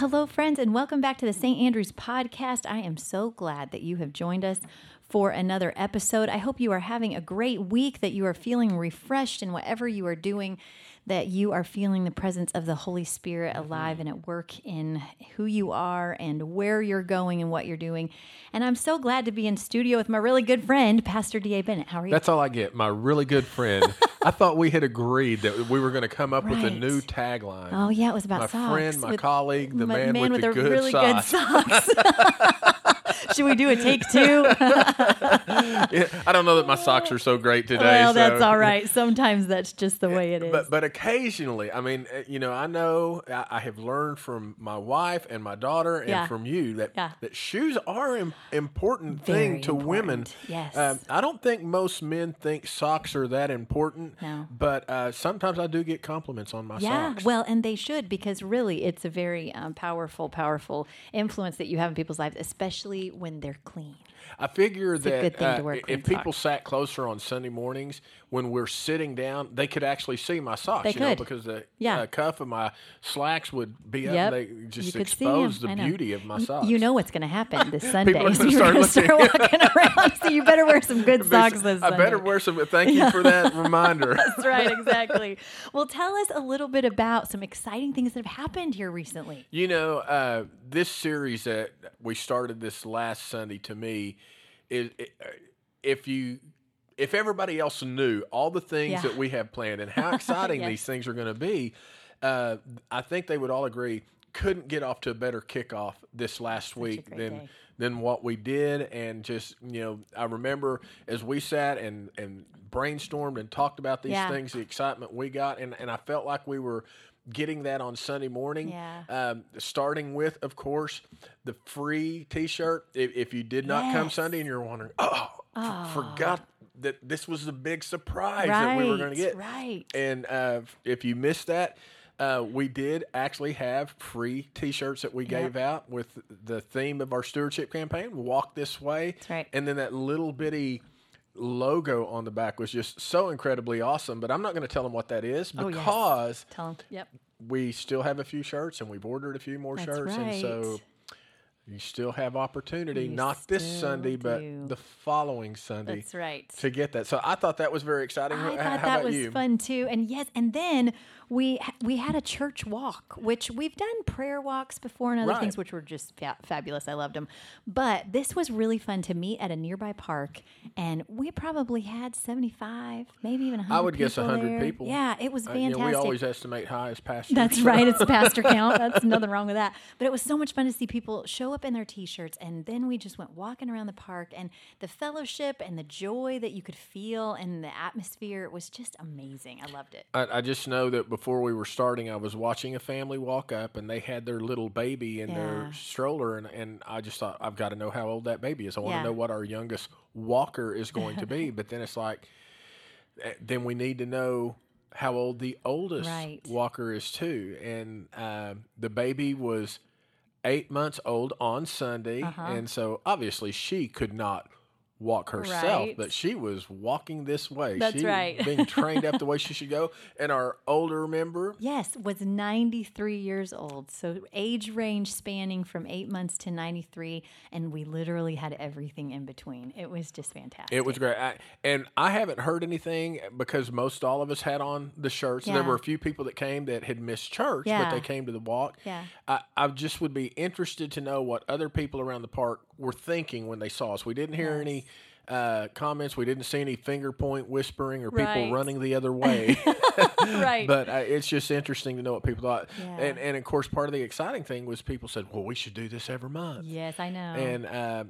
Hello, friends, and welcome back to the St. Andrews podcast. I am so glad that you have joined us for another episode. I hope you are having a great week, that you are feeling refreshed in whatever you are doing, that you are feeling the presence of the Holy Spirit mm-hmm. alive and at work in who you are and where you're going and what you're doing. And I'm so glad to be in studio with my really good friend, Pastor D.A. Bennett. How are you? That's all I get. My really good friend. I thought we had agreed that we were going to come up with a new tagline. Oh yeah, it was about my socks. friend, my colleague, the my man, with, the a good really socks. good socks. Should we do a take two? Yeah, I don't know that my socks are so great today. well, that's all right. Sometimes that's just the way it is. But but occasionally, I mean, uh, you know, I know I, I have learned from my wife and my daughter and Yeah. from you that Yeah. that shoes are an important Very thing to women. Yes. Um, I don't think most men think socks are that important. No. But uh, sometimes I do get compliments on my yeah, socks. well, and they should because really it's a very um, powerful, powerful influence that you have in people's lives, especially when they're clean. I figure a that to uh, if people socks. sat closer on Sunday mornings when we're sitting down, they could actually see my socks. They you know, could. because the Yeah. uh, cuff of my slacks would be up. Yep. and They just you expose the beauty of my socks. You know what's going to happen this Sunday. People are gonna start start walking around. So you better wear some good socks this I Sunday. better wear some. Thank you for that reminder. That's right, exactly. well, tell us a little bit about some exciting things that have happened here recently. You know, uh, this series that we started this last Sunday to me is if you if everybody else knew all the things Yeah. that we have planned and how exciting Yes. these things are going to be, uh, I think they would all agree couldn't get off to a better kickoff this last week than day. than what we did and just you know I remember as we sat and and brainstormed and talked about these Yeah. things the excitement we got and and I felt like we were getting that on Sunday morning Yeah. um, starting with of course the free t-shirt if, if you did not come Sunday and you're wondering oh, f- forgot that this was the big surprise that we were going to get right. and uh, if you missed that, uh, we did actually have free T-shirts that we gave out with the theme of our stewardship campaign. Walk this way. That's right. And then that little bitty logo on the back was just so incredibly awesome. But I'm not going to tell them what that is Oh, yes. because Tell them. Yep. we still have a few shirts and we've ordered a few more That's shirts, and so. You still have opportunity, You not this Sunday, but the following Sunday That's right. to get that. So I thought that was very exciting. I H- thought How that was you? fun too. And yes, and then we we had a church walk, which we've done prayer walks before and other Right. things, which were just fa- fabulous. I loved them. But this was really fun to meet at a nearby park, and we probably had seventy five, maybe even hundred. I would guess 100 people. Yeah, it was Uh, fantastic. you know, we always estimate high as pastors. That's so- right. It's pastor count. That's nothing wrong with that. But it was so much fun to see people show up in their t-shirts, and then we just went walking around the park, and the fellowship and the joy that you could feel and the atmosphere was just amazing. I loved it. I, I just know that before we were starting, I was watching a family walk up, and they had their little baby in Yeah. their stroller, and, and I just thought I've got to know how old that baby is. I want to Yeah. know what our youngest walker is going to be. but then it's like, eh, then we need to know how old the oldest Right. walker is too. And um, the baby was eight months old on Sunday, Uh-huh. and so obviously she could not walk herself, Right. but she was walking this way. That's she right. being trained up the way she should go. And our older member, Yes, was 93 years old. So age range spanning from 8 months to 93 and we literally had everything in between. It was just fantastic. it was great. I, and I haven't heard anything because most all of us had on the shirts. There were a few people that came that had missed church, but they came to the walk. Yeah. I, I just would be interested to know what other people around the park were thinking when they saw us. We didn't hear Yes. any uh, comments. We didn't see any finger point whispering or people Right. running the other way. right. but uh, it's just interesting to know what people thought. Yeah. And, and of course, part of the exciting thing was people said, well, we should do this every month. yes, I know. And uh,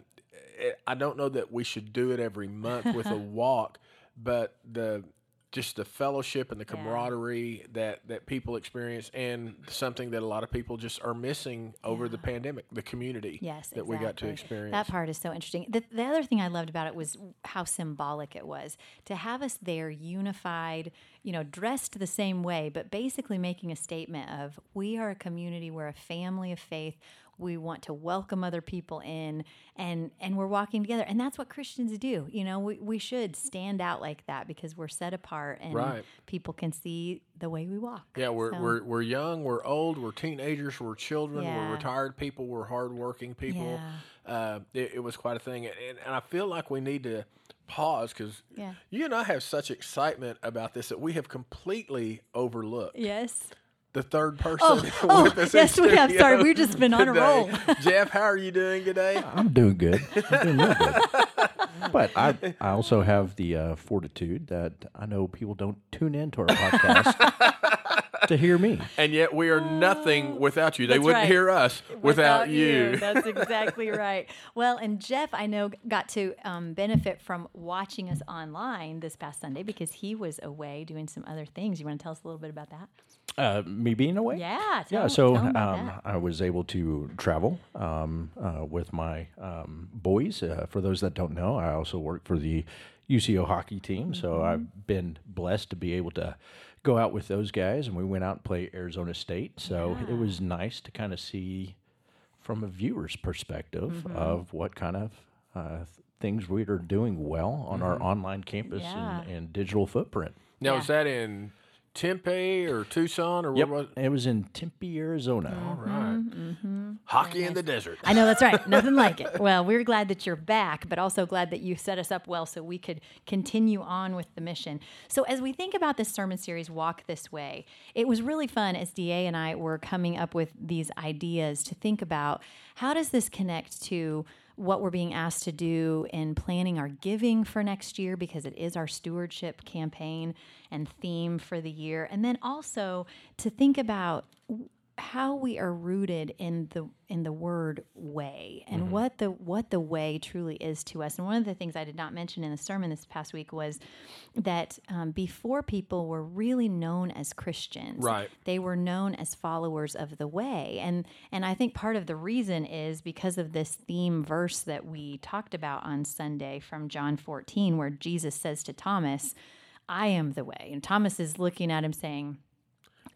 I don't know that we should do it every month with a walk, but the just the fellowship and the camaraderie that that people experience, and something that a lot of people just are missing over the pandemic, the community Yes, that we got to experience. That part is so interesting. The, the other thing I loved about it was how symbolic it was to have us there unified, you know, dressed the same way, but basically making a statement of we are a community, we're a family of faith. We want to welcome other people in and and we're walking together. And that's what Christians do. You know, we, we should stand out like that because we're set apart and Right. people can see the way we walk. Yeah, we're, So- we're we're young, we're old, we're teenagers, we're children, Yeah. we're retired people, we're hardworking people. Uh, it, it was quite a thing, and, and I feel like we need to pause because Yeah. you and I have such excitement about this that we have completely overlooked Yes. The third person. Oh, oh, with us in yes, we have. Sorry, we've just been on a roll. Jeff, how are you doing today? I'm doing good. I'm doing real good. But I, I also have the uh, fortitude that I know people don't tune into our podcast to hear me. And yet we are nothing without you. They That's wouldn't right. hear us without, you. That's exactly right. Well, and Jeff, I know, got to um, benefit from watching us online this past Sunday because he was away doing some other things. You want to tell us a little bit about that? Uh, me being away? Yeah. Yeah, tell- so tell 'em about um, that. I was able to travel um, uh, with my um, boys. Uh, for those that don't know, I also work for the UCO hockey team, so Mm-hmm. I've been blessed to be able to go out with those guys, and we went out and play Arizona State. So it was nice to kind of see from a viewer's perspective Mm-hmm. of what kind of uh, things we are doing well on our online campus Mm-hmm. Yeah. and, and digital footprint. Now, Yeah. is that in Tempe or Tucson or Yep, what was it It was in Tempe, Arizona. All right. mhm Hockey in the desert. I know that's right. Nothing like it. Well, we're glad that you're back, but also glad that you set us up well so we could continue on with the mission. So, as we think about this sermon series, Walk This Way, it was really fun as DA and I were coming up with these ideas to think about how does this connect to what we're being asked to do in planning our giving for next year because it is our stewardship campaign and theme for the year. And then also to think about how we are rooted in the in the word way and what the what the way truly is to us. And one of the things i did not mention in the sermon this past week was that um, before people were really known as christians Right. they were known as followers of the way. And and i think part of the reason is because of this theme verse that we talked about on sunday from john 14 where jesus says to thomas i am the way. And thomas is looking at him saying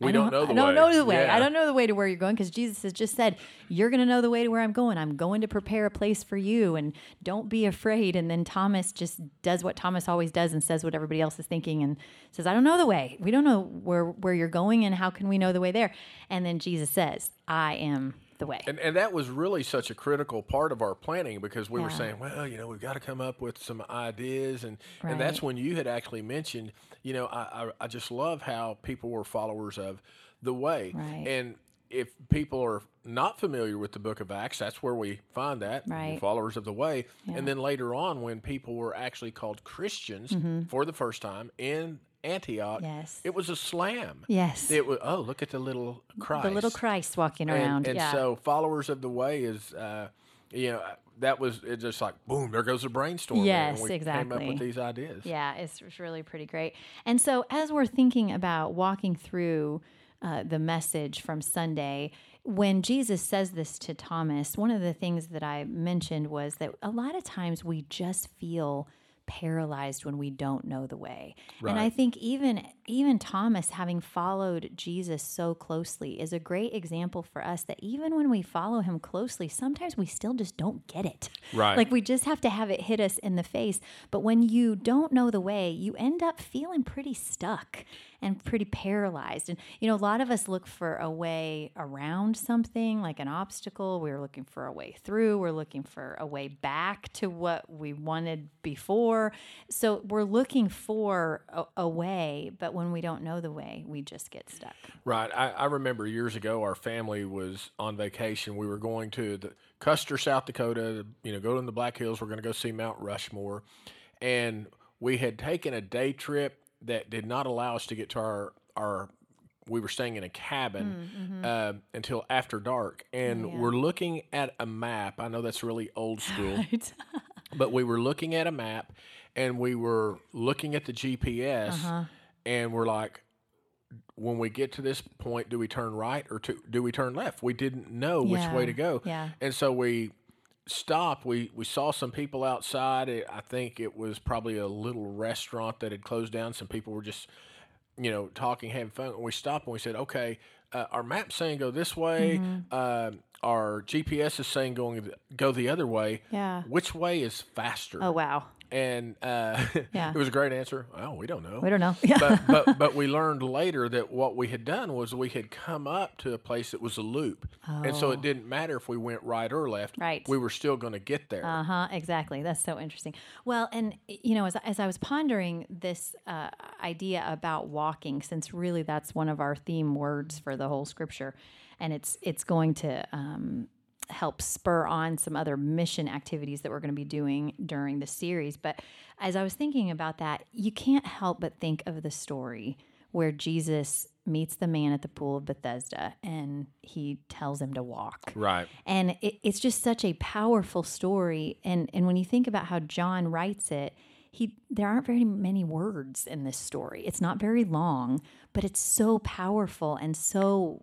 We I don't know the I don't way. know the way. Yeah. I don't know the way to where you're going because Jesus has just said, You're going to know the way to where I'm going. I'm going to prepare a place for you and don't be afraid. And then Thomas just does what Thomas always does and says what everybody else is thinking and says, I don't know the way. We don't know where, where you're going and how can we know the way there? And then Jesus says, I am the way. And, and that was really such a critical part of our planning because we were saying, well, you know, we've got to come up with some ideas. And, and that's when you had actually mentioned, you know, I, I, I just love how people were followers of the way. Right. And if people are not familiar with the book of Acts, that's where we find that. Right. Followers of the way. And then later on, when people were actually called Christians mm-hmm. for the first time in Antioch. Yes. it was a slam. Yes. It was, oh, look at the little Christ. the little Christ walking around. And, yeah. so, followers of the way is, uh, you know, that was it just like boom, there goes the brainstorm. Yes, and we Came exactly. up with these ideas. Yeah, it's, it's really pretty great. And so, as we're thinking about walking through uh, the message from Sunday, when Jesus says this to Thomas, one of the things that I mentioned was that a lot of times we just feel paralyzed when we don't know the way. And I think even even Thomas having followed Jesus so closely is a great example for us that even when we follow him closely, sometimes we still just don't get it. Right. Like we just have to have it hit us in the face. But when you don't know the way, you end up feeling pretty stuck and pretty paralyzed. And, you know, a lot of us look for a way around something like an obstacle. We're looking for a way through. We're looking for a way back to what we wanted before. So we're looking for a, a way. But when we don't know the way, we just get stuck. Right. I, I remember years ago, our family was on vacation. We were going to the Custer, South Dakota. You know, go to the Black Hills. We're going to go see Mount Rushmore, and we had taken a day trip that did not allow us to get to our our. We were staying in a cabin mm, mm-hmm. uh, until after dark, and we're looking at a map. I know that's really old school, but we were looking at a map and we were looking at the GPS uh-huh. and we're like, when we get to this point, do we turn right or to, do we turn left? We didn't know which way to go. yeah. And so we stopped. We we saw some people outside. I think it was probably a little restaurant that had closed down. Some people were just, you know, talking, having fun. And we stopped and we said, okay, uh, our map's saying go this way. Mm-hmm. Um our GPS is saying going go the other way. Yeah. Which way is faster? Oh wow. And uh, Yeah. it was a great answer. Oh, we don't know We don't know. But but but we learned later that what we had done was we had come up to a place that was a loop, and so it didn't matter if we went right or left. Right. we were still going to get there. Uh huh. Exactly. That's so interesting. Well, and you know, as as I was pondering this uh, idea about walking, since really that's one of our theme words for the whole scripture, and it's it's going to um, help spur on some other mission activities that we're going to be doing during the series. But as I was thinking about that, you can't help but think of the story where Jesus meets the man at the pool of Bethesda and he tells him to walk right. and it, it's just such a powerful story and and when you think about how john writes it he there aren't very many words in this story it's not very long but it's so powerful and so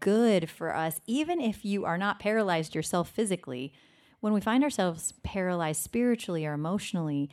good for us even if you are not paralyzed yourself physically when we find ourselves paralyzed spiritually or emotionally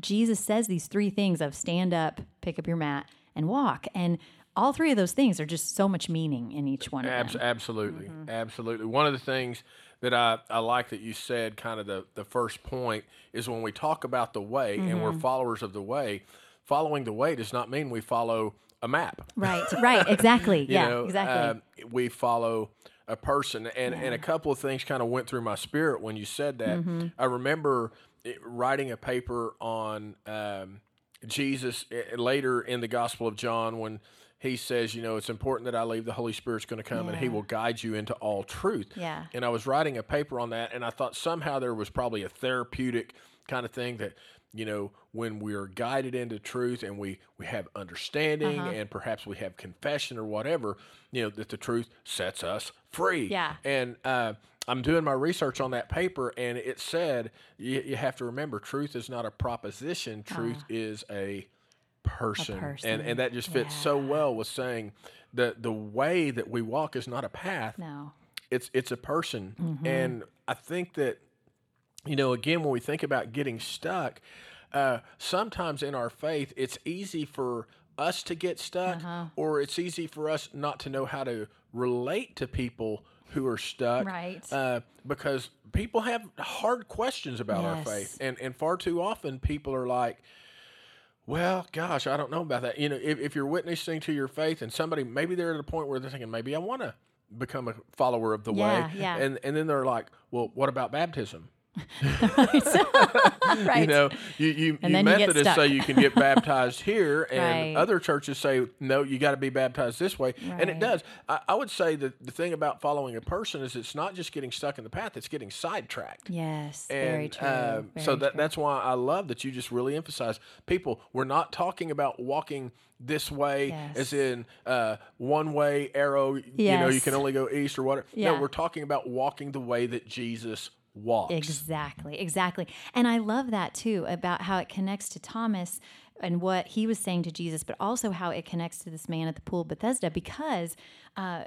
jesus says these three things of stand up pick up your mat and walk and all three of those things are just so much meaning in each one of Abs- them absolutely, Mm-hmm. absolutely. One of the things that I, I like that you said, kind of the the first point, is when we talk about the way and Mm-hmm. we're followers of the way. Following the way does not mean we follow a map. Right, right, exactly. Yeah, know, exactly. um, we follow a person, and and a couple of things kind of went through my spirit when you said that. Mm-hmm. I remember it, writing a paper on um, Jesus uh, later in the Gospel of John when he says, you know, it's important that I leave. The Holy Spirit's going to come, and He will guide you into all truth. Yeah. And I was writing a paper on that, and I thought somehow there was probably a therapeutic kind of thing that you know when we are guided into truth and we we have understanding Uh-huh. and perhaps we have confession or whatever you know that the truth sets us free Yeah. and uh, i'm doing my research on that paper and it said you, you have to remember truth is not a proposition truth is a person. Ah. person. and and that just fits so well with saying the the way that we walk is not a path no. it's it's a person Mm-hmm. and i think that you know again when we think about getting stuck uh, sometimes in our faith it's easy for us to get stuck Uh-huh. or it's easy for us not to know how to relate to people who are stuck Right. uh, because people have hard questions about our faith and and far too often people are like well, gosh, I don't know about that. You know, if, if you're witnessing to your faith and somebody, maybe they're at a point where they're thinking, maybe I want to become a follower of the Yeah, way. yeah. And, and then they're like, well, what about baptism? Right. You know, you, you, And you then you get Methodists say you can get baptized here, and Right. other churches say, no, you got to be baptized this way. And it does. I, I would say that the thing about following a person is it's not just getting stuck in the path, it's getting sidetracked. yes. And very true. uh, very so that true. that's why I love that you just really emphasize people. We're not talking about walking this way Yes. as in uh, one way arrow. You know, you can only go east or whatever. Yeah. No, we're talking about walking the way that Jesus walks. Exactly, exactly. And I love that too about how it connects to Thomas and what he was saying to Jesus, but also how it connects to this man at the pool of Bethesda. Because uh,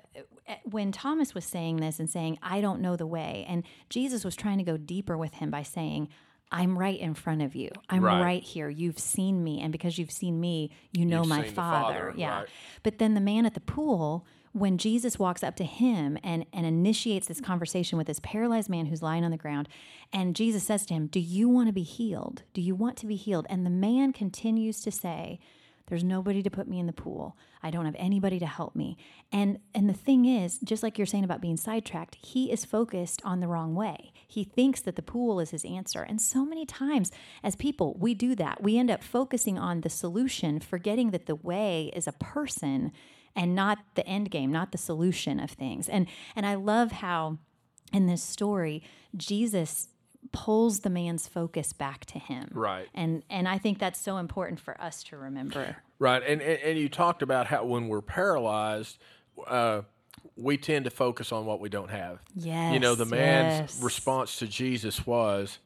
when Thomas was saying this and saying, I don't know the way, and Jesus was trying to go deeper with him by saying, I'm right in front of you. I'm Right. right, here. You've seen me. And because you've seen me, you know You've my father. Father, Yeah. right. But then the man at the pool, when Jesus walks up to him and, and initiates this conversation with this paralyzed man who's lying on the ground, and Jesus says to him, Do you want to be healed? Do you want to be healed? And the man continues to say, There's nobody to put me in the pool. I don't have anybody to help me. And and the thing is, just like you're saying about being sidetracked, he is focused on the wrong way. He thinks that the pool is his answer. And so many times as people, we do that. We end up focusing on the solution, forgetting that the way is a person and not the end game, not the solution of things. And and I love how in this story, Jesus pulls the man's focus back to him. Right. And and I think that's so important for us to remember. Right, and, and and you talked about how when we're paralyzed, uh, we tend to focus on what we don't have. Yes. you know, the man's yes. response to Jesus was,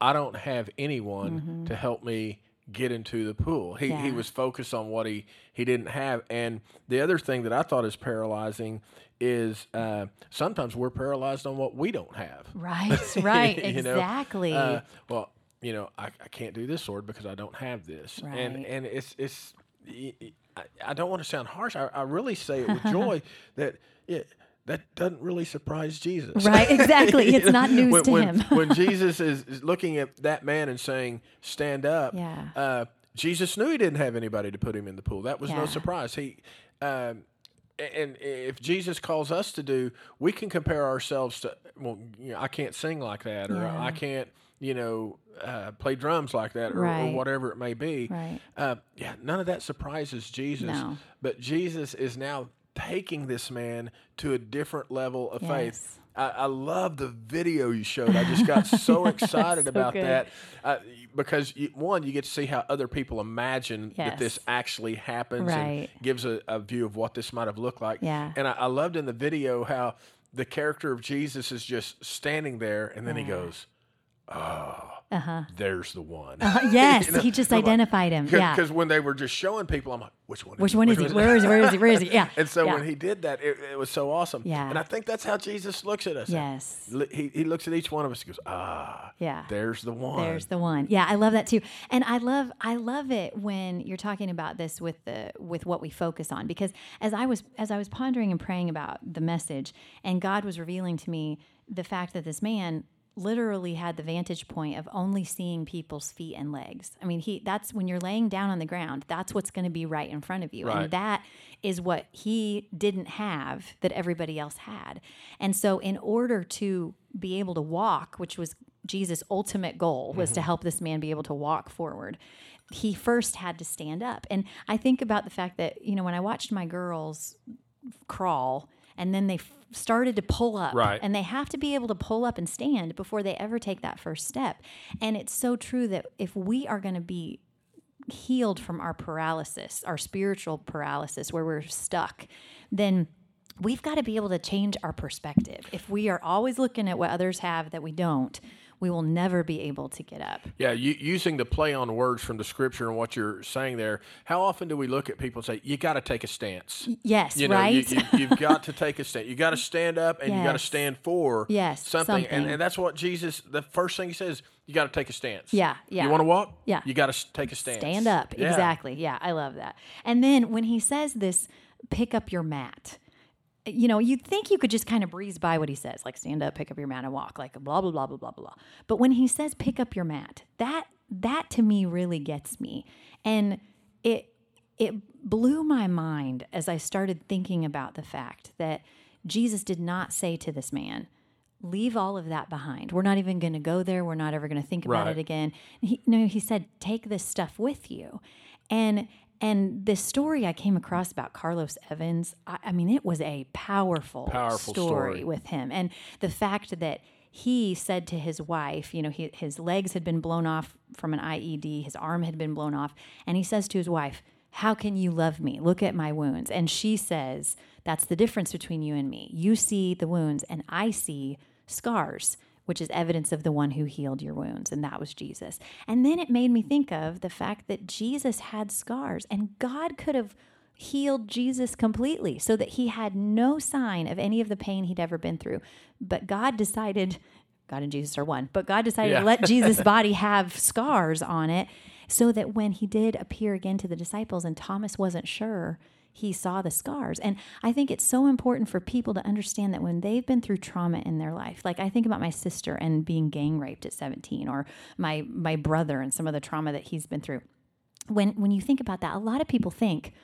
"I don't have anyone Mm-hmm. to help me get into the pool. He he was focused on what he he didn't have. And the other thing that I thought is paralyzing is uh, sometimes we're paralyzed on what we don't have. Right, right, You know? exactly. Uh, well, you know, I, I can't do this, Lord, because I don't have this. And Right. and it's it's y- I, I don't want to sound harsh. I, I really say it with joy that it, that doesn't really surprise Jesus. Right, exactly. It's not news when, to when- him. when Jesus is, is looking at that man and saying, "Stand up," Yeah. uh, Jesus knew he didn't have anybody to put him in the pool. That was no surprise. He. Um, and if Jesus calls us to do, we can compare ourselves to. Well, you know, I can't sing like that, or Yeah. I can't, you know, uh, play drums like that, or, or whatever it may be. Right. Uh, yeah, none of that surprises Jesus. No. But Jesus is now taking this man to a different level of Yes. faith. I, I love the video you showed. I just got so excited So about good. that uh, because you, one, you get to see how other people imagine that this actually happens Right. and gives a, a view of what this might have looked like. Yeah. And I, I loved in the video how the character of Jesus is just standing there, and then he goes, "Oh, there's the one." Uh, yes, You know, he just I'm like- identified him. Yeah. Because when they were just showing people, I'm like, which one? Which one is he? Where is he? Where is he? Where is he? Yeah. And so yeah. when he did that, it, it was so awesome. Yeah. And I think that's how Jesus looks at us. Yes. He, he looks at each one of us and goes, ah, Yeah. there's the one. There's the one. Yeah, I love that too. And I love I love it when you're talking about this with the with what we focus on because as I was as I was pondering and praying about the message and God was revealing to me the fact that this man literally had the vantage point of only seeing people's feet and legs. I mean, he that's when you're laying down on the ground, that's what's going to be right in front of you. Right. And that is what he didn't have that everybody else had. And so in order to be able to walk, which was Jesus' ultimate goal was to mm-hmm. help this man be able to walk forward. He first had to stand up. And I think about the fact that, you know, when I watched my girls crawl and then they f- started to pull up. Right. and they have to be able to pull up and stand before they ever take that first step. And it's so true that if we are going to be healed from our paralysis our spiritual paralysis where we're stuck then we've got to be able to change our perspective. If we are always looking at what others have that we don't we will never be able to get up Yeah, you, using the play on words from the scripture and what you're saying there, how often do we look at people and say, you got to take a stance? yes You know, right you, you, you've got to take a stance. You got to stand up and you got to stand for Yes, something. And, and that's what Jesus, the first thing he says, you got to take a stance. Yeah, yeah. You want to walk? Yeah. You got to take a stance. Stand up. Yeah. Exactly. Yeah, I love that. And then when he says this, pick up your mat. You know, you'd think you could just kind of breeze by what he says, like stand up, pick up your mat, and walk, like blah blah blah blah blah blah. But when he says pick up your mat, that that to me really gets me, and it it blew my mind as I started thinking about the fact that Jesus did not say to this man, leave all of that behind. We're not even going to go there. We're not ever going to think about Right. it again. He, no, he said, take this stuff with you. And and this story I came across about Carlos Evans, I, I mean, it was a powerful, Powerful story, story. with him, and the fact that he said to his wife, you know, he, his legs had been blown off from an IED, his arm had been blown off, and he says to his wife, how can you love me? Look at my wounds. And she says, That's the difference between you and me. You see the wounds, and I see scars, which is evidence of the one who healed your wounds. And that was Jesus. And then it made me think of the fact that Jesus had scars, and God could have healed Jesus completely so that he had no sign of any of the pain he'd ever been through. But God decided. God and Jesus are one, but God decided Yeah. to let Jesus' body have scars on it so that when he did appear again to the disciples and Thomas wasn't sure, he saw the scars. And I think it's so important for people to understand that when they've been through trauma in their life, like I think about my sister and being gang raped at 17 or my my brother and some of the trauma that he's been through. When when you think about that, a lot of people think,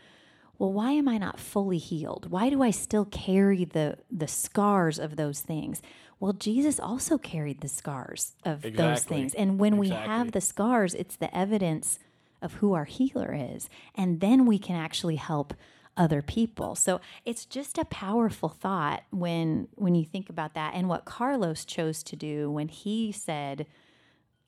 well, why am I not fully healed? Why do I still carry the the scars of those things? Well, Jesus also carried the scars of those things. And when we have the scars, it's the evidence of who our healer is. And then we can actually help other people. So it's just a powerful thought when when you think about that and what Carlos chose to do when he said,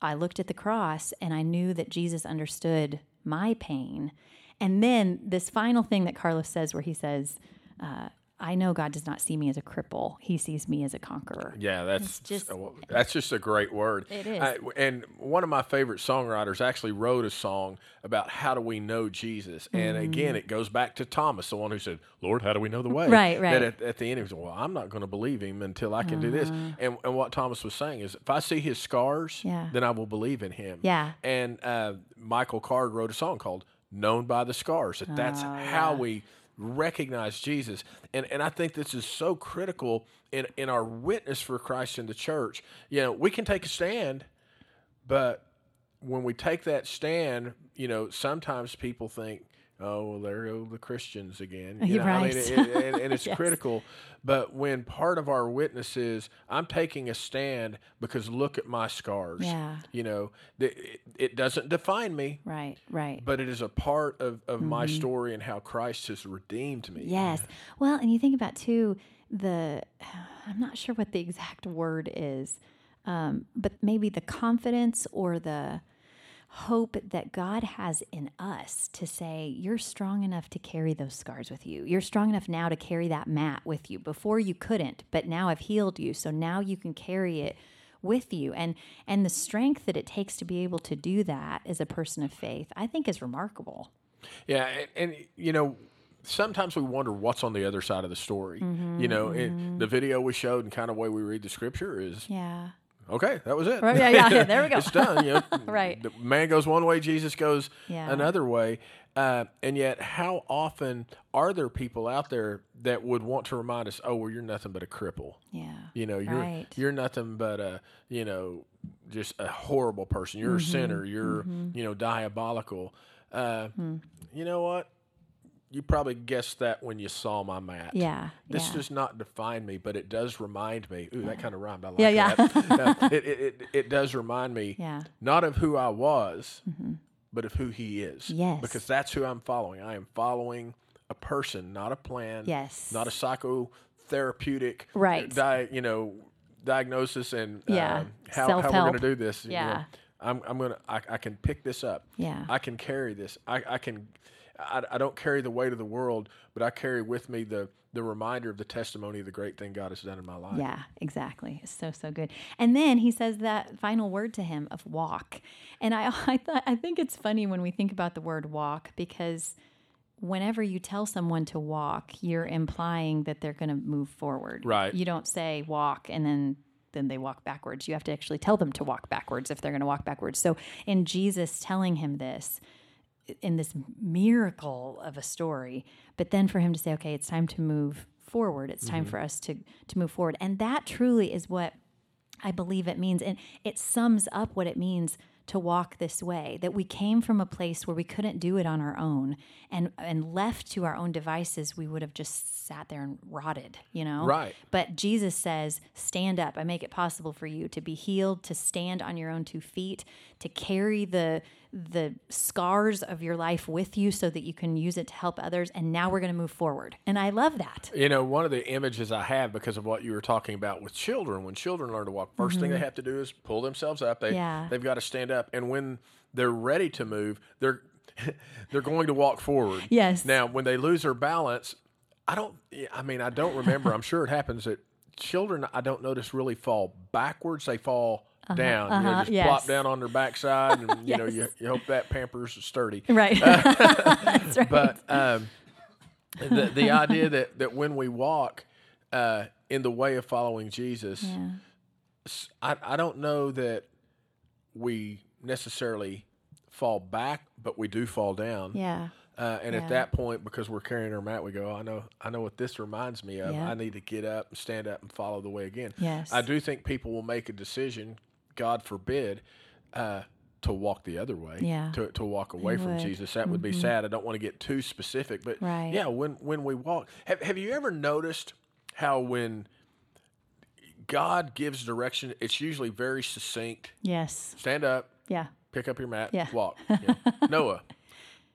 I looked at the cross and I knew that Jesus understood my pain. And then this final thing that Carlos says, where he says, uh, I know God does not see me as a cripple; He sees me as a conqueror. Yeah, that's just- just that's just a great word. It is. I- and one of my favorite songwriters actually wrote a song about how do we know Jesus. And again, it goes back to Thomas, the one who said, "Lord, how do we know the way?" Right, right. That at, at the end he was, "Well, I'm not going to believe him until I can do this." And and what Thomas was saying is, if I see his scars, Uh-huh. Yeah. then I will believe in him. Yeah. And uh, Michael Card wrote a song called "Known by the Scars." That that's Oh, how we recognize Jesus. And and I think this is so critical in in our witness for Christ in the church. You know, we can take a stand, but when we take that stand, you know, sometimes people think, "Oh, well, there go the Christians again." You You're I mean, right. it- it- and, it's Yes. critical. But when part of our witness is, I'm taking a stand because look at my scars. Yeah. You know, th- it, doesn't define me, Right, right. but it is a part of, of my Mm-hmm. story and how Christ has redeemed me. Yes. Well, and you think about too the I'm not sure what the exact word is, um, but maybe the confidence or the hope that God has in us to say, You're strong enough to carry those scars with you. You're strong enough now to carry that mat with you. Before you couldn't, but now I've healed you. So now you can carry it with you. And and the strength that it takes to be able to do that as a person of faith, I think is remarkable. Yeah, and, and you know, sometimes we wonder what's on the other side of the story. Mm-hmm, you know, it, the video we showed and kind of way we read the scripture is Yeah. Okay. That was it. Right, yeah, yeah, yeah, there we go. it's done. You know, Right. The man goes one way, Jesus goes Yeah. another way. Uh, and yet, how often are there people out there that would want to remind us, "Oh, well, you're nothing but a cripple." Yeah. You know, you're Right. you're nothing but a you know just a horrible person. You're Mm-hmm. a sinner. You're you know diabolical. Uh, Hmm. You know what? You probably guessed that when you saw my mat. Yeah. This yeah. does not define me, but it does remind me. Ooh, that kind of rhymed. I like Yeah, yeah. that. Uh, it, it, it, it does remind me Yeah. Mm-hmm. not of who I was, but of who He is. Yes. Because that's who I'm following. I am following a person, not a plan. Yes. Not a psychotherapeutic. Right. Di- you know, diagnosis and Yeah. um, how, how we're going to do this. you know. Yeah. I'm, I'm gonna. I, I can pick this up. Yeah. I can carry this. I, I can. I, I don't carry the weight of the world, but I carry with me the the reminder of the testimony of the great thing God has done in my life. Yeah, exactly. It's so so good. And then he says that final word to him of walk. And I I thought I think it's funny when we think about the word walk because whenever you tell someone to walk, you're implying that they're going to move forward. Right. You don't say walk and then then they walk backwards. You have to actually tell them to walk backwards if they're going to walk backwards. So in Jesus telling him this in this miracle of a story, but then for him to say, okay, it's time to move forward. It's time mm-hmm. for us to to move forward. And that truly is what I believe it means. And it sums up what it means to walk this way that we came from a place where we couldn't do it on our own and and left to our own devices we would have just sat there and rotted you know Right. but jesus says stand up i make it possible for you to be healed to stand on your own two feet to carry the the scars of your life with you so that you can use it to help others and now we're going to move forward and i love that You know, one of the images I have because of what you were talking about with children, when children learn to walk, 1st thing they have to do is pull themselves up. They Mm-hmm. Yeah. they've got to stand up, and when they're ready to move, they're they're going to walk forward. Yes. Now, when they lose their balance, I don't. I mean, I don't remember. I'm sure it happens that children I don't notice really fall backwards. They fall. Down, you know, uh-huh, just yes. plop down on their backside, and you know, you, you hope that Pampers is sturdy. right that's right But um, the the idea that that when we walk uh, in the way of following Jesus, yeah. I I don't know that we necessarily fall back, but we do fall down. yeah Uh, and Yeah. at that point, because we're carrying our mat, we go. "Oh, I know, I know what this reminds me of. Yeah. I need to get up and stand up and follow the way again. Yes. I do think people will make a decision. God forbid, uh, to walk the other way. Yeah. To to walk away from. Mm-hmm. Jesus. That would be sad. I don't want to get too specific, but Right. yeah, when when we walk, have have you ever noticed how when God gives direction, it's usually very succinct. yes Stand up, yeah pick up your mat, Yeah. walk. Yeah. Noah,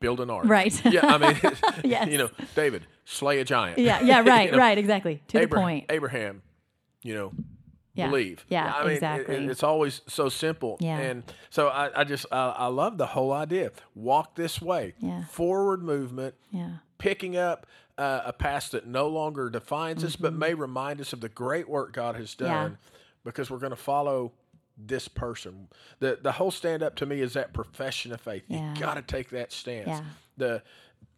build an ark. Right. Yeah, I mean, Yes. you know, David, slay a giant. yeah yeah right You know, right exactly to Abra- the point Abraham, you know, yeah believe. yeah I mean, exactly it- it's always so simple. Yeah. And so I, I just, I, I love the whole idea. Walk this way. Yeah. Forward movement, yeah picking up uh, a past that no longer defines us, but may remind us of the great work God has Mm-hmm. Yeah. done because we're going to follow this person. The the whole stand up to me is that profession of faith. Yeah. You got to take that stance. Yeah. The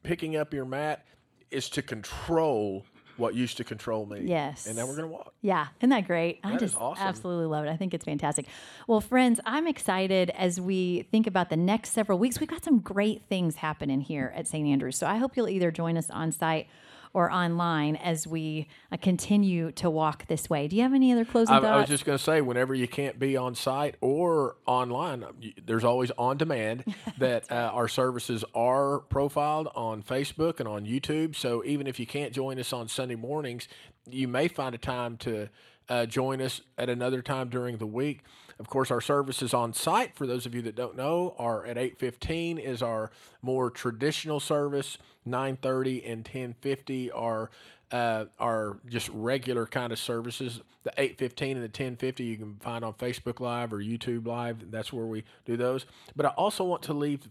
picking up your mat is to control what used to control me. Yes. And now we're going to walk. Yeah, isn't that great? I That is just awesome. absolutely love it. I think it's fantastic. Well, friends, I'm excited as we think about the next several weeks. We've got some great things happening here at St. Andrews. So I hope you'll either join us on site or online as we uh, continue to walk this way. Do you have any other closing I, thoughts? I was just going to say, whenever you can't be on site or online, there's always on demand that uh, our services are profiled on Facebook and on YouTube. So even if you can't join us on Sunday mornings, you may find a time to uh, join us at another time during the week. Of course, our services on site, for those of you that don't know, are at 8:15 is our more traditional service. 9:30 and 10:50 are uh, are just regular kind of services. The 8:15 and the 10:50 you can find on Facebook Live or YouTube Live. That's where we do those. But I also want to leave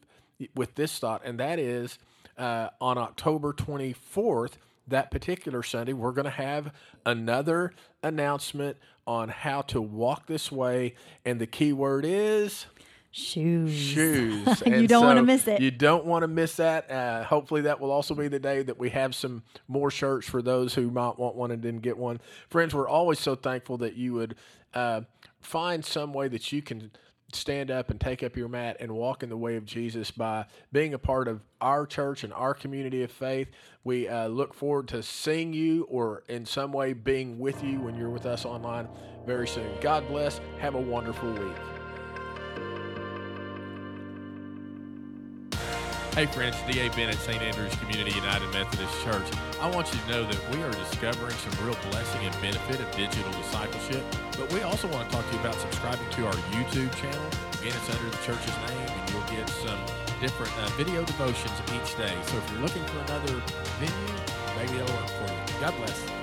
with this thought, and that is uh, on October 24th, that particular Sunday, we're going to have another announcement on how to walk this way, and the key word is shoes. shoes. You don't wanna miss it. You don't want to miss that. Uh, hopefully, that will also be the day that we have some more shirts for those who might want one and didn't get one. Friends, we're always so thankful that you would uh, find some way that you can stand up and take up your mat and walk in the way of Jesus by being a part of our church and our community of faith. We uh, look forward to seeing you or in some way being with you when you're with us online very soon. God bless. Have a wonderful week. Hey friends, D.A. Bennett, St. Andrews Community United Methodist Church. I want you to know that we are discovering some real blessing and benefit of digital discipleship, but we also want to talk to you about subscribing to our YouTube channel. Again, it's under the church's name, and you'll get some different uh, video devotions each day. So if you're looking for another venue, maybe it'll work for you. God bless.